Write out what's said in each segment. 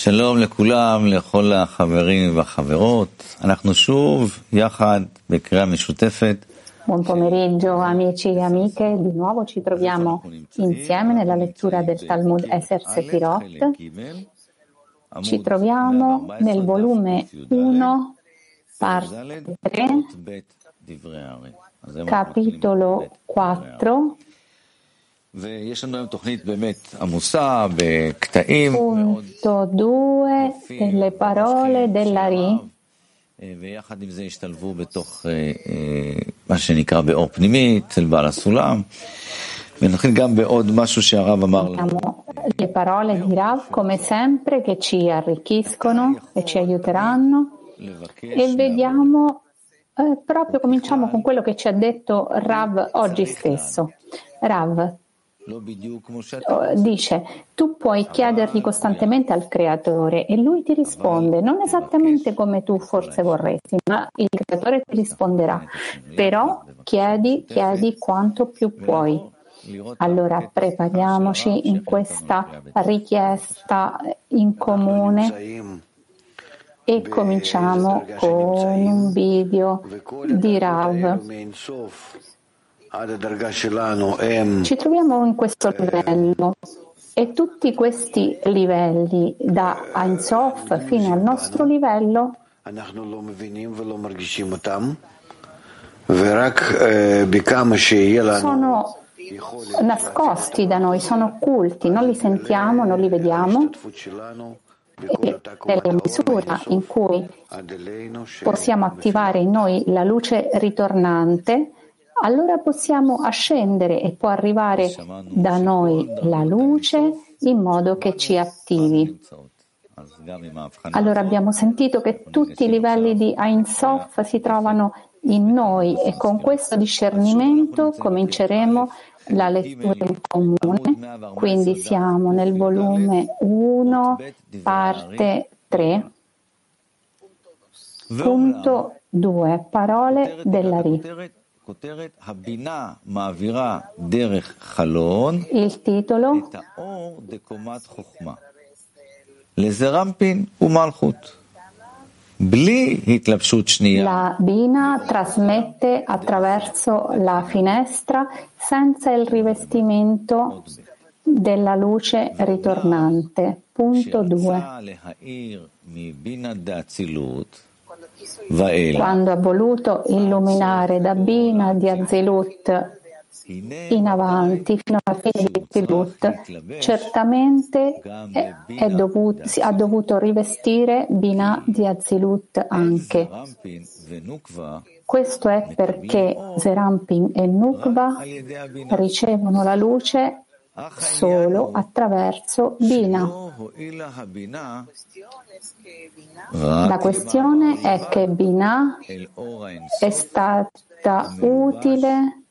שלום לכולם, לכל החברים והחברות. אנחנו שוב יחד בקריאה משותפת. Buon pomeriggio amici e amiche, di nuovo ci troviamo insieme nella lettura del Talmud Eser Sefirot. Ci troviamo nel volume 1, parte 3, capitolo 4, punto 2 delle parole dell'Ari. ויחד עם זה השתלבו בתוך מה שנקרא באור פנימי אצל בעל הסולם. ונתחיל גם בעוד משהו שהרב אמר לנו. Le parole di Rav, come sempre, che ci arricchiscono e ci aiuteranno. E vediamo, eh, proprio cominciamo con quello che ci ha detto Rav oggi stesso. Rav, dice tu puoi chiedergli costantemente al creatore e lui ti risponde non esattamente come tu forse vorresti ma il creatore ti risponderà. Però chiedi chiedi quanto più puoi allora prepariamoci in questa richiesta in comune. E cominciamo con un video di Rav ci troviamo in questo livello e tutti questi livelli da Ein Sof fino al nostro livello. Sono nascosti da noi, sono occulti, non li sentiamo, non li vediamo. E nella misura in cui possiamo attivare in noi la luce ritornante, allora possiamo ascendere e può arrivare da noi la luce in modo che ci attivi. Allora abbiamo sentito che tutti i livelli di Ein Sof si trovano in noi e con questo discernimento cominceremo la lettura in comune. Quindi siamo nel volume 1, parte 3, punto 2, parole della Ri. Il titolo La Bina trasmette attraverso la finestra senza il rivestimento della luce ritornante. Punto 2. Quando ha voluto illuminare da Bina di Azilut in avanti fino alla fine di Azilut, certamente è, è dovuto, ha dovuto rivestire Bina di Azilut anche. Questo è perché Zerampin e Nukva ricevono la luce solo attraverso Bina. La questione è che Bina è stata utile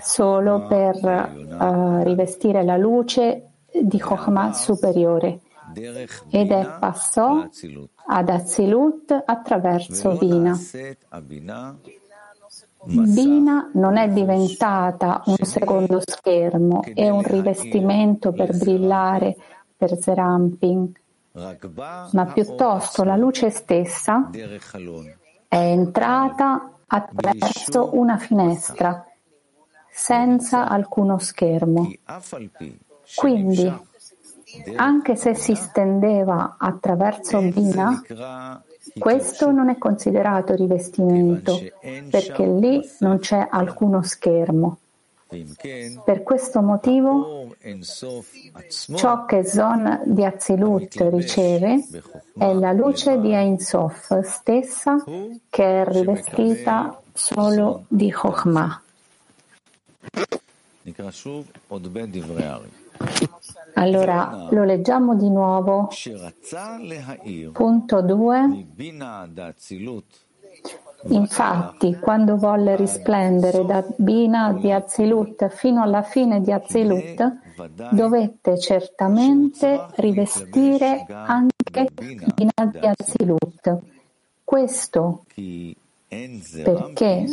solo per uh, rivestire la luce di Chokhmah superiore. Ed è passò ad Azilut attraverso Bina. Bina non è diventata un secondo schermo, è un rivestimento per brillare per Zerampin, ma piuttosto la luce stessa è entrata attraverso una finestra senza alcuno schermo. Quindi, anche se si stendeva attraverso Bina, questo non è considerato rivestimento, perché lì non c'è alcuno schermo. Per questo motivo, ciò che Zon di Azilut riceve è la luce di Ein Sof stessa che è rivestita solo di Chokhmah. Allora lo leggiamo di nuovo. Punto 2. Infatti, quando volle risplendere da Bina di Azilut fino alla fine di Azilut, dovette certamente rivestire anche Bina di Azilut. Questo perché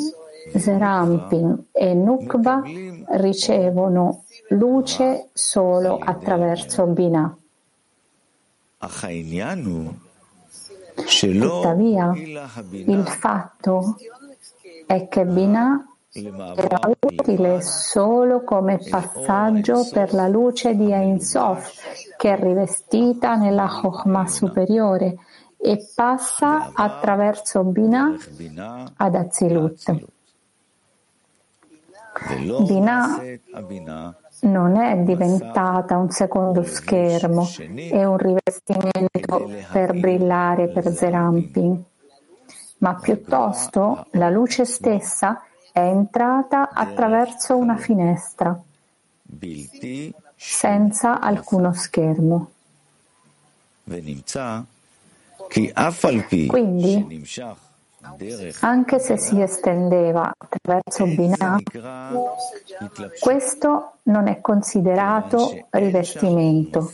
Zerampin e Nukba ricevono luce solo attraverso Binah. Tuttavia, il fatto è che Binah era utile solo come passaggio per la luce di Ein Sof, che è rivestita nella Chokhmah superiore e passa attraverso Binah ad Azilut. Binah non è diventata un secondo schermo e un rivestimento per brillare per Zerampin, ma piuttosto la luce stessa è entrata attraverso una finestra, senza alcuno schermo. Quindi, anche se si estendeva attraverso Binah, questo non è considerato rivestimento,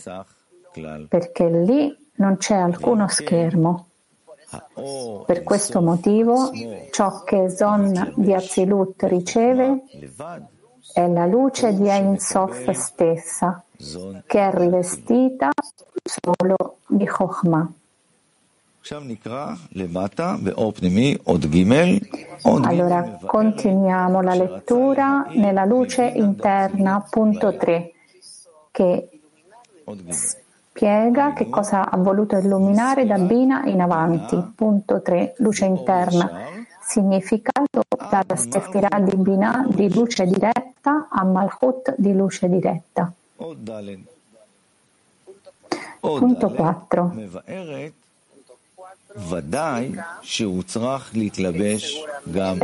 perché lì non c'è alcuno schermo. Per questo motivo, ciò che Zon di Azilut riceve è la luce di Ein Sof stessa, che è rivestita solo di Chokhmah. Allora continuiamo la lettura nella luce interna, punto 3, che spiega che cosa ha voluto illuminare da Bina in avanti. Punto 3, luce interna. Significato dalla Sefirah di Bina di luce diretta a Malchut di luce diretta. Punto 4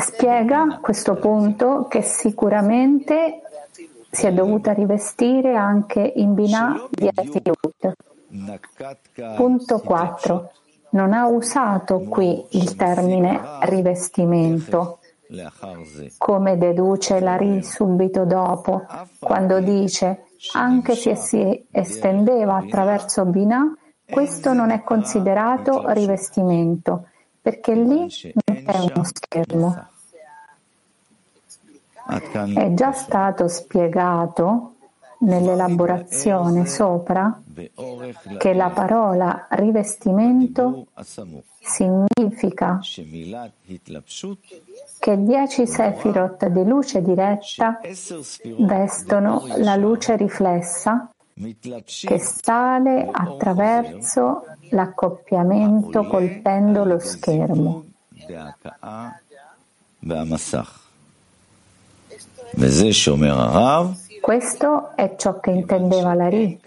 Spiega a questo punto che sicuramente si è dovuta rivestire anche in Binah di Azilut. Punto 4. Non ha usato qui il termine rivestimento, come deduce Lari subito dopo, quando dice anche se si estendeva attraverso Binah questo non è considerato rivestimento, perché lì non è uno schermo. È già stato spiegato nell'elaborazione sopra che la parola rivestimento significa che dieci sefirot di luce diretta vestono la luce riflessa che sale attraverso l'accoppiamento colpendo lo schermo. Questo è ciò che intendeva Lari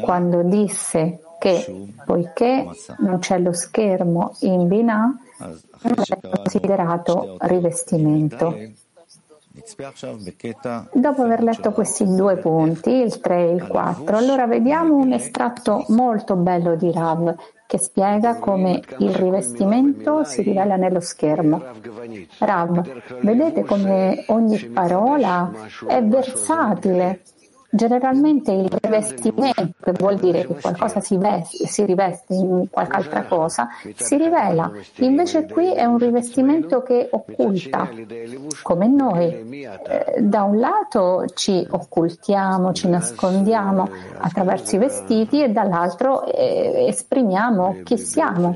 quando disse che poiché non c'è lo schermo in Binah, non è considerato rivestimento. Dopo aver letto questi due punti, il 3 e il 4, allora vediamo un estratto molto bello di Rav che spiega come il rivestimento si rivela nello schermo. Rav, vedete come ogni parola è versatile Generalmente il rivestimento, che vuol dire che qualcosa si, veste, si riveste in qualche altra cosa, si rivela. Invece qui è un rivestimento che occulta, come noi. Eh, da un lato ci occultiamo, ci nascondiamo attraverso i vestiti e dall'altro eh, esprimiamo chi siamo.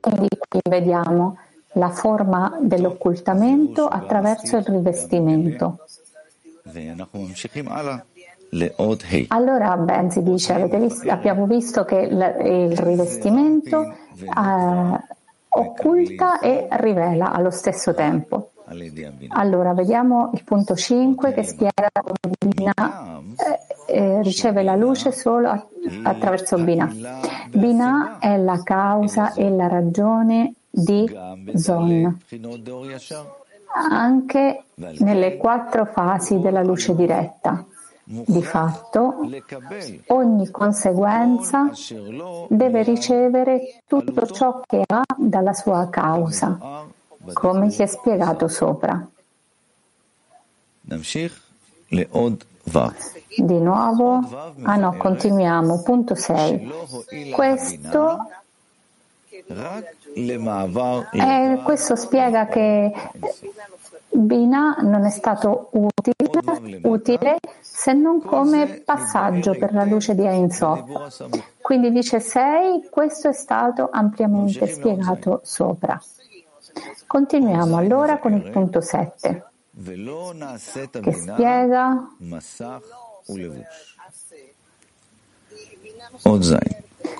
Quindi qui vediamo la forma dell'occultamento attraverso il rivestimento. Allora Benzi dice, visto, abbiamo visto che il rivestimento eh, occulta e rivela allo stesso tempo. Allora vediamo il punto 5 che spiega come Bina eh, eh, riceve la luce solo attraverso Bina. Bina è la causa e la ragione di Zon anche nelle quattro fasi della luce diretta. Di fatto, ogni conseguenza deve ricevere tutto ciò che ha dalla sua causa, come si è spiegato sopra. Di nuovo, ah no, continuiamo, punto 6. Questo E questo spiega che Bina non è stato utile, utile, se non come passaggio per la luce di Ein Sof. Quindi dice 6, questo è stato ampiamente spiegato sopra. Continuiamo allora con il punto 7, che spiega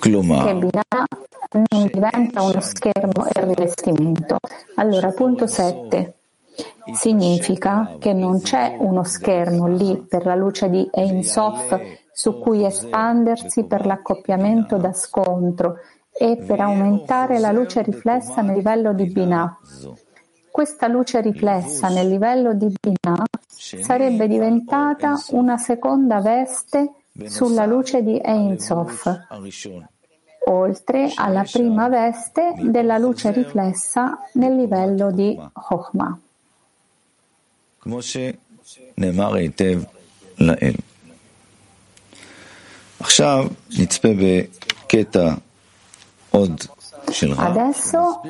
che Binah non diventa uno schermo e rivestimento. Allora, punto 7 significa che non c'è uno schermo lì per la luce di Ein Sof su cui espandersi per l'accoppiamento da scontro e per aumentare la luce riflessa nel livello di Binah. Questa luce riflessa nel livello di Binah sarebbe diventata una seconda veste sulla luce di Ein Sof, oltre alla prima veste della luce riflessa nel livello di Chokhmah. Adesso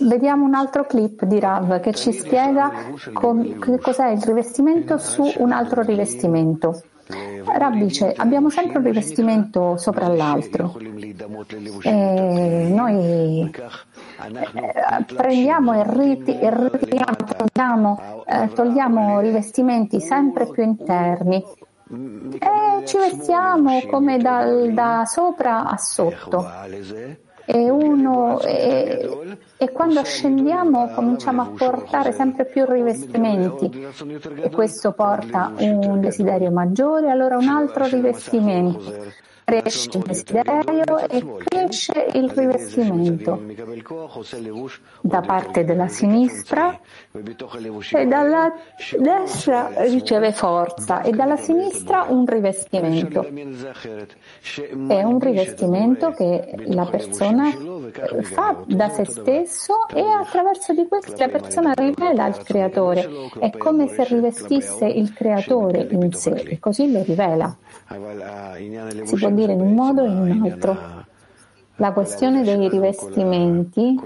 vediamo un altro clip di Rav che ci spiega com- che cos'è il rivestimento su un altro rivestimento. Rav dice abbiamo sempre un rivestimento sopra l'altro e noi eh, prendiamo e, e ritiriamo, togliamo, eh, togliamo rivestimenti sempre più interni. E ci vestiamo come dal, da sopra a sotto e, uno, e, e, quando scendiamo cominciamo a portare sempre più rivestimenti. e questo porta un desiderio maggiore, allora un altro rivestimento cresce il desiderio e cresce il rivestimento da parte della sinistra e dalla destra riceve forza e dalla sinistra un rivestimento. È un rivestimento che la persona fa da se stesso e attraverso di questo la persona rivela il creatore. È come se rivestisse il creatore in sé e così lo rivela. Si può dire in un modo o in un altro. La questione dei rivestimenti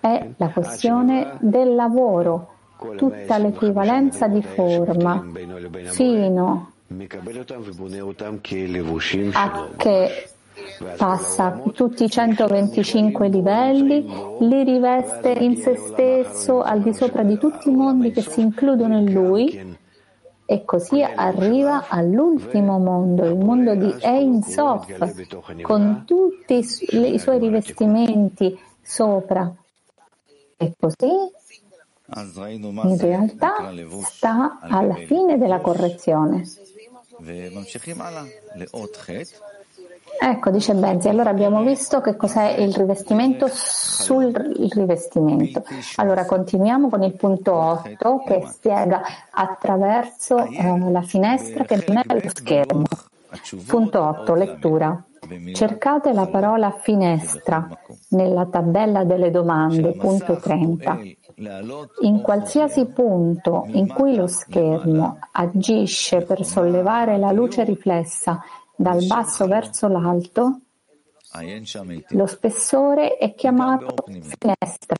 è la questione del lavoro, tutta l'equivalenza di forma, fino a che passa tutti i 125 livelli, li riveste in se stesso al di sopra di tutti i mondi che si includono in lui e così arriva all'ultimo mondo, il mondo di Ein Sof, con tutti i suoi rivestimenti sopra. E così in realtà sta alla fine della correzione. Ecco, dice Benzi, allora abbiamo visto che cos'è il rivestimento sul rivestimento. Allora continuiamo con il punto 8 che spiega attraverso eh, la finestra che non è lo schermo. Punto 8, lettura. Cercate la parola finestra nella tabella delle domande, punto 30. In qualsiasi punto in cui lo schermo agisce per sollevare la luce riflessa dal basso verso l'alto, lo spessore è chiamato finestra.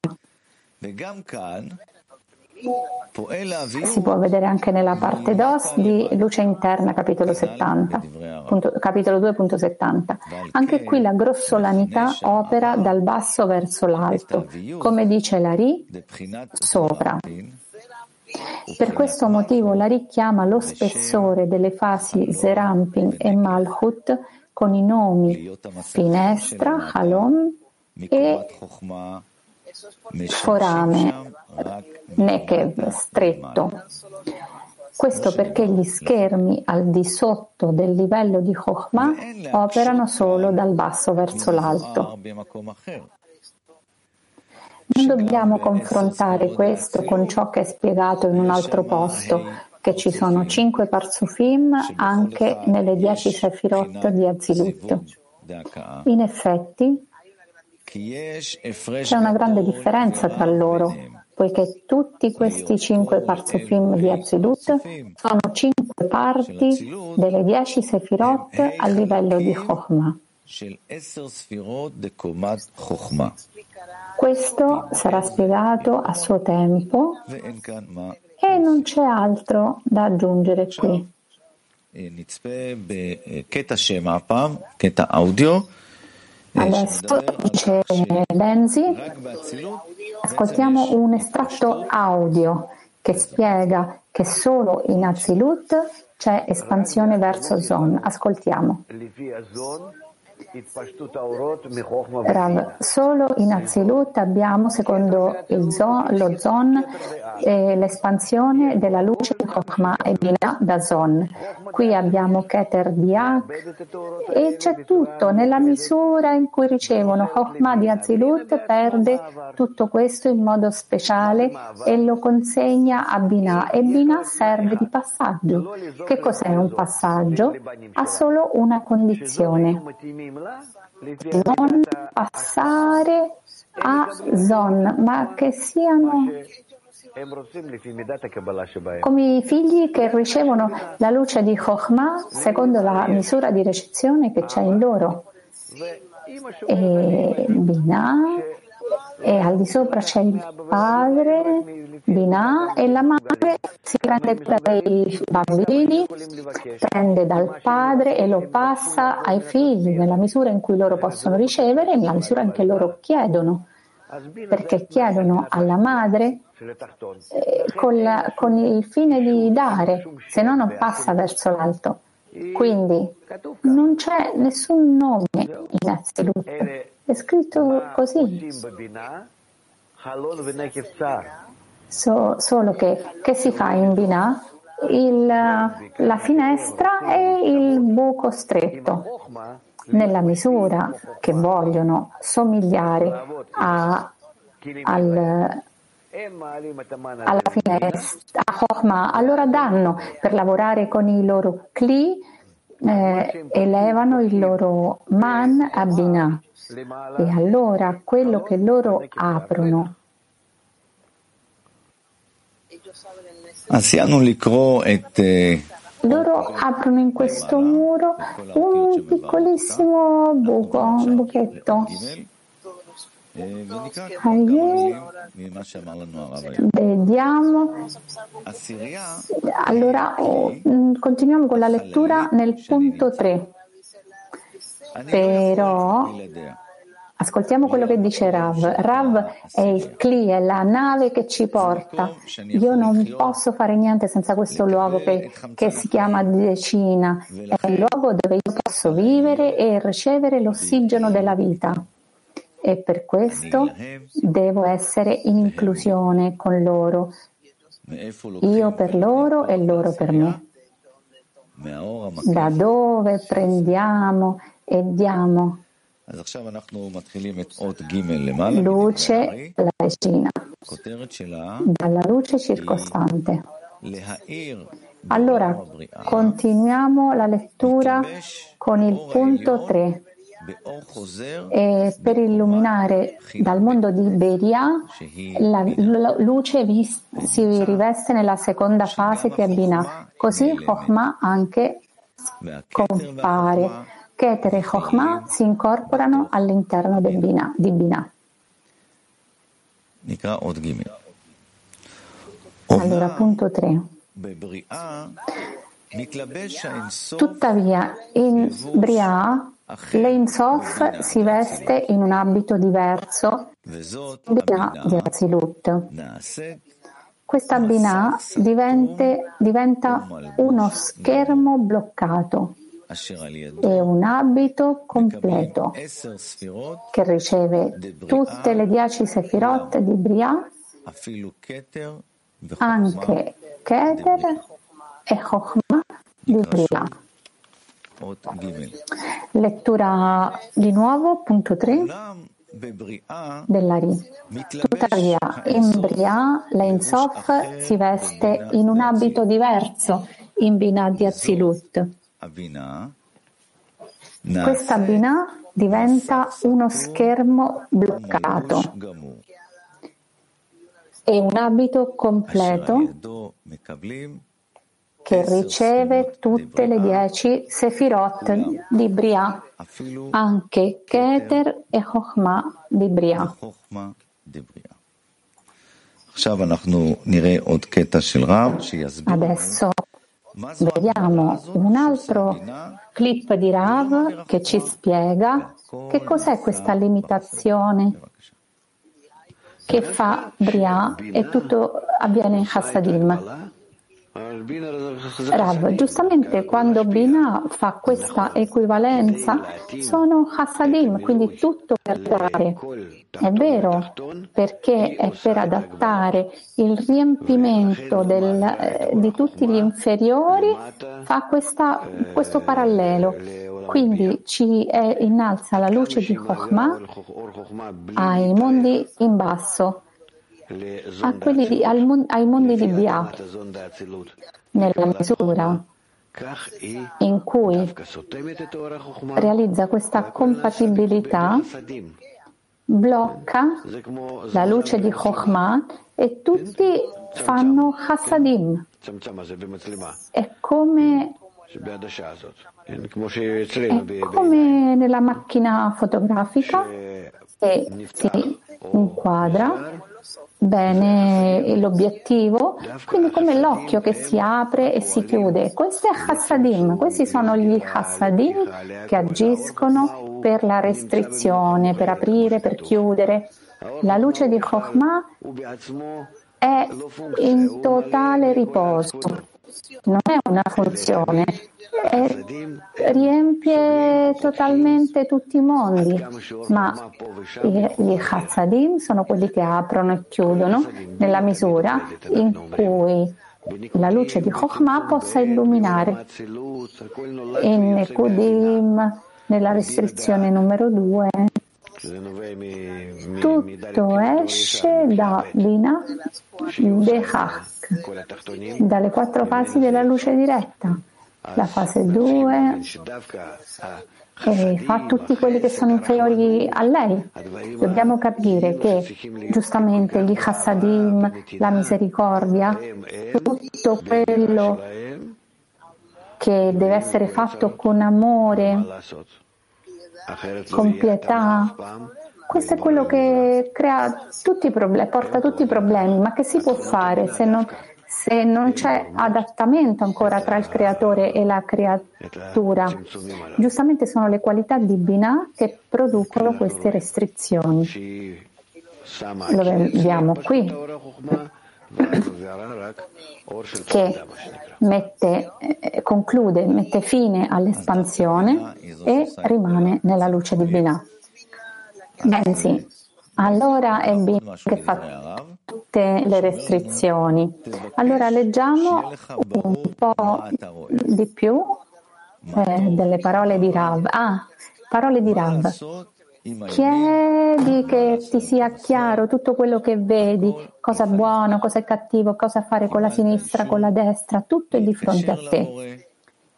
Si può vedere anche nella parte DOS di Luce Interna, capitolo 70, punto, capitolo 2.70. Anche qui la grossolanità opera dal basso verso l'alto, come dice la Ri sopra. Per questo motivo la richiama lo spessore delle fasi Zerampin e Malchut con i nomi finestra, halom e forame, nekev, stretto. Questo perché gli schermi al di sotto del livello di Chokhmah operano solo dal basso verso l'alto. Non dobbiamo confrontare questo con ciò che è spiegato in un altro posto, che ci sono cinque parsufim anche nelle dieci sefirot di Azilut. In effetti, c'è una grande differenza tra loro, poiché tutti questi cinque parsufim di Azilut sono cinque parti delle dieci sefirot a livello di Chokhmah. Questo sarà spiegato a suo tempo e non c'è altro da aggiungere qui. Adesso dice Benzi, ascoltiamo un estratto audio che spiega che solo in Azilut c'è espansione verso Zon. Ascoltiamo. Rav, solo in Azilut abbiamo, secondo zon, lo Zon, eh, l'espansione della luce di Chokhmah e Binah da Zon. Qui abbiamo Keter Diak e c'è tutto. Nella misura in cui ricevono Chokhmah di Azilut perde tutto questo in modo speciale e lo consegna a Binah e Binah serve di passaggio. Che cos'è un passaggio? Ha solo una condizione non passare a zon, ma che siano come i figli che ricevono la luce di Chokhmah secondo la misura di ricezione che c'è in loro. E Binah e al di sopra c'è il padre, Binah, e la madre si prende dei bambini, prende dal padre e lo passa ai figli nella misura in cui loro possono ricevere e nella misura in cui loro chiedono, perché chiedono alla madre eh, con, la, con il fine di dare, se no non passa verso l'alto. Quindi non c'è nessun nome innanzitutto, è scritto così. So, solo che, che si fa in Binah? Il, la finestra e il buco stretto, nella misura che vogliono somigliare a, al, alla finestra, a Chokhmah, allora danno per lavorare con i loro Kli, eh, elevano il loro man a Binah. E allora quello che loro aprono. Loro aprono in questo muro un piccolissimo buco, un buchetto Vediamo. Allora, mm, continuiamo con la lettura nel punto 3. Però Ascoltiamo quello che dice Rav. Rav è il Kli, è la nave che ci porta. Io non posso fare niente senza questo luogo che, che si chiama decina. È il luogo dove io posso vivere e ricevere l'ossigeno della vita e per questo devo essere in inclusione con loro, io per loro e loro per me. Da dove prendiamo e diamo luce la regina, dalla luce circostante. Allora, continuiamo la lettura con il punto 3 e per illuminare dal mondo di Beria la, la luce vis, si riveste nella seconda fase che è Binah. Così Chokhmah anche compare. Keter e Chokhmah si incorporano all'interno del Binah, di Binah. Allora, punto 3. Tuttavia, in Bria Lein si veste in un abito diverso Binah di Azilut. Questa Binah divente, diventa uno schermo bloccato e un abito completo che riceve tutte le dieci sefirot di Bria, anche Keter e Chokhmah di Bria. Lettura di nuovo, punto 3 della Ri. Tuttavia, in Bria, Lein Sof si veste in un abito diverso in Binah di Azilut. Questa Binah diventa uno schermo bloccato. E un abito completo che riceve tutte le dieci sefirot di Bria, anche Keter e Chokhmah di Bria. Adesso vediamo un altro clip di Rav che ci spiega che cos'è questa limitazione che fa Bria e tutto avviene in Hassadim. Rav, giustamente quando Bina fa questa equivalenza sono Hassadim, quindi tutto per dare. È vero, perché è per adattare il riempimento del, eh, di tutti gli inferiori, fa questa, questo parallelo. Quindi ci innalza la luce di Chokhmah ai mondi in basso di, al, ai mondi di Bia, nella misura in cui realizza questa compatibilità, blocca la luce di Chokhmah e tutti fanno Hasadim. È come, è come nella macchina fotografica che si inquadra bene l'obiettivo, quindi come l'occhio che si apre e si chiude. Questo è Hassadim, questi sono gli Hassadim che agiscono per la restrizione, per aprire, per chiudere. La luce di Chokhmah è in totale riposo, non è una funzione, è, riempie totalmente tutti i mondi, ma gli Hazzadim sono quelli che aprono e chiudono nella misura in cui la luce di Chokhmah possa illuminare. In Nekudim, nella restrizione numero 2, tutto esce da Bina Behach, dalle quattro fasi della luce diretta. La fase 2 e fa tutti quelli che sono inferiori a lei. Dobbiamo capire che giustamente gli chassadim, la misericordia, tutto quello che deve essere fatto con amore, con pietà, questo è quello che tutti problemi, porta tutti i problemi, ma che si può fare se non, se non c'è adattamento ancora tra il creatore e la creatura. Giustamente sono le qualità di Binah che producono queste restrizioni. Lo vediamo qui che mette, eh, conclude, mette fine all'espansione e rimane nella luce di Binah. Bensì, allora è Binah che fa tutte le restrizioni. Allora leggiamo un po' di più eh, delle parole di Rav. Ah, parole di Rav. Chiedi che ti sia chiaro tutto quello che vedi, cosa è buono, cosa è cattivo, cosa fare con la sinistra, con la destra, tutto è di fronte a te.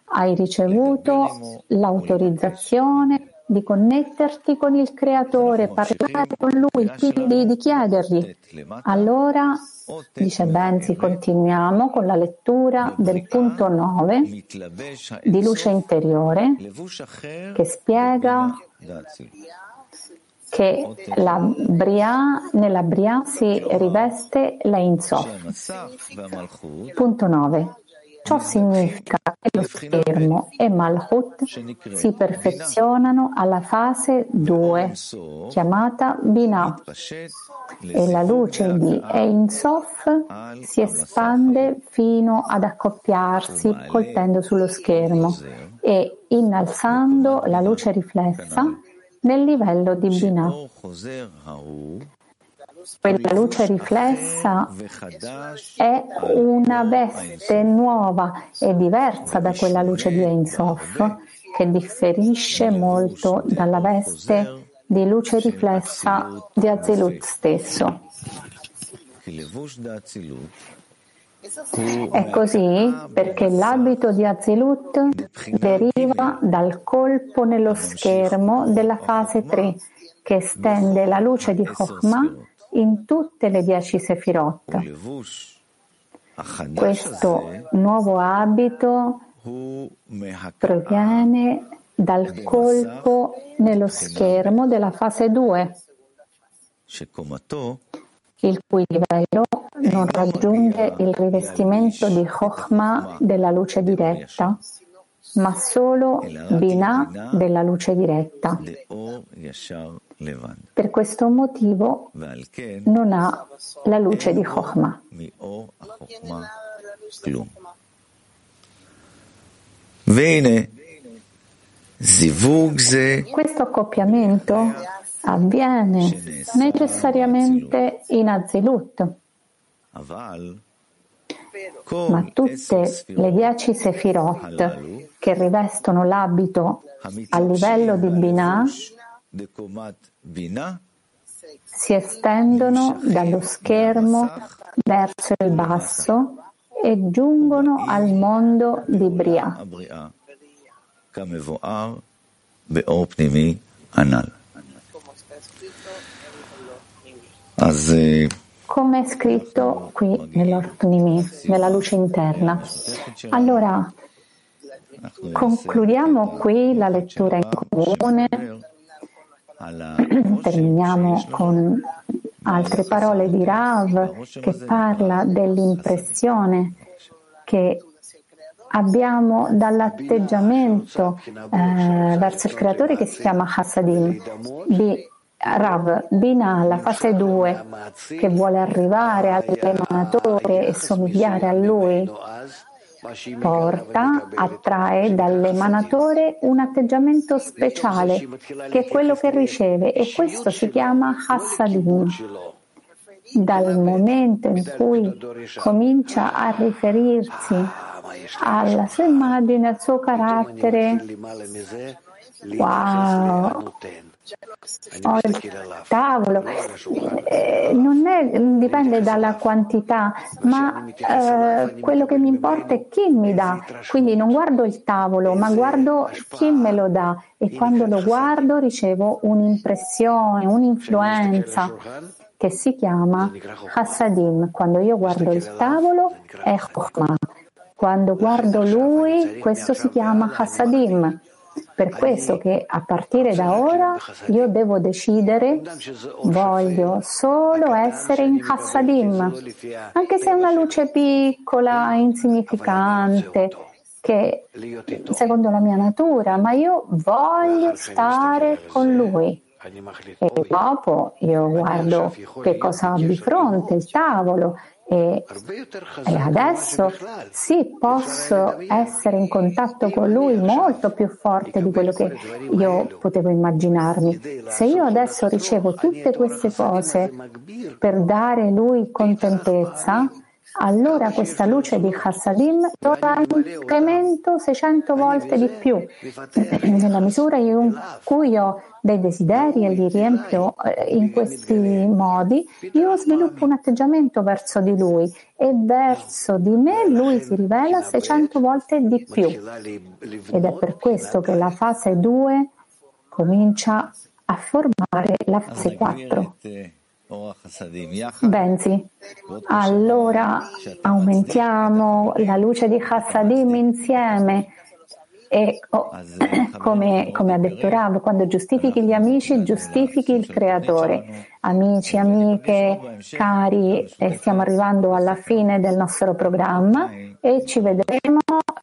Hai ricevuto l'autorizzazione di connetterti con il Creatore, parlare con Lui, quindi di chiedergli. Allora, dice Benzi, continuiamo con la lettura del punto 9 di luce interiore che spiega che la Bria, nella Bria si riveste la Insof. Punto 9. Ciò significa che lo schermo e Malhut si perfezionano alla fase 2, chiamata Binah, e la luce di Ein Sof si espande fino ad accoppiarsi coltendo sullo schermo. E innalzando la luce riflessa nel livello di Binah. Quella luce riflessa è una veste nuova e diversa da quella luce di Ein Sof, che differisce molto dalla veste di luce riflessa di Azilut stesso. È così perché l'abito di Azilut deriva dal colpo nello schermo della fase 3 che estende la luce di Chokhmah in tutte le dieci sefirot. Questo nuovo abito proviene dal colpo nello schermo della fase 2, il cui livello non raggiunge il rivestimento di Chokhmah della luce diretta, ma solo Binah della luce diretta. Per questo motivo non ha la luce di Chokhmah. Questo accoppiamento avviene necessariamente in Azilut, ma tutte le dieci Sefirot che rivestono l'abito a livello di Binah si estendono dallo schermo verso il basso e giungono al mondo di Bria. Come è scritto qui nell'Ortonimi, nella luce interna. Allora, concludiamo qui la lettura in comune. Terminiamo con altre parole di Rav che parla dell'impressione che abbiamo dall'atteggiamento eh, verso il creatore che si chiama Hasadim di Rav Bina, la fase 2, che vuole arrivare all'emanatore e somigliare a lui, porta, attrae dall'emanatore un atteggiamento speciale, che è quello che riceve, e questo si chiama Hassadim. Dal momento in cui comincia a riferirsi alla sua immagine, al suo carattere, wow, ho il tavolo, eh, non è, dipende dalla quantità, ma eh, quello che mi importa è chi mi dà. Quindi non guardo il tavolo, ma guardo chi me lo dà e quando lo guardo ricevo un'impressione, un'influenza che si chiama Hassadim. Quando io guardo il tavolo è Chokhmah. Quando guardo lui, questo si chiama Hassadim. Per questo che a partire da ora io devo decidere, voglio solo essere in Hassadim, anche se è una luce piccola, insignificante, che secondo la mia natura, ma io voglio stare con lui. E dopo io guardo che cosa ho di fronte, il tavolo, e, adesso sì, posso essere in contatto con lui molto più forte di quello che io potevo immaginarmi. Se io adesso ricevo tutte queste cose per dare lui contentezza, allora questa luce di Hassadim lo incremento 600 volte di più. Nella misura in cui ho dei desideri e li riempio eh, in questi modi, io sviluppo un atteggiamento verso di lui e verso di me lui si rivela 600 volte di più. Ed è per questo che la fase 2 comincia a formare la fase 4. Benzi, allora aumentiamo la luce di Hassadim insieme e oh, come, come, ha detto Rav, quando giustifichi gli amici, giustifichi il creatore. Amici, amiche, cari, stiamo arrivando alla fine del nostro programma e ci vedremo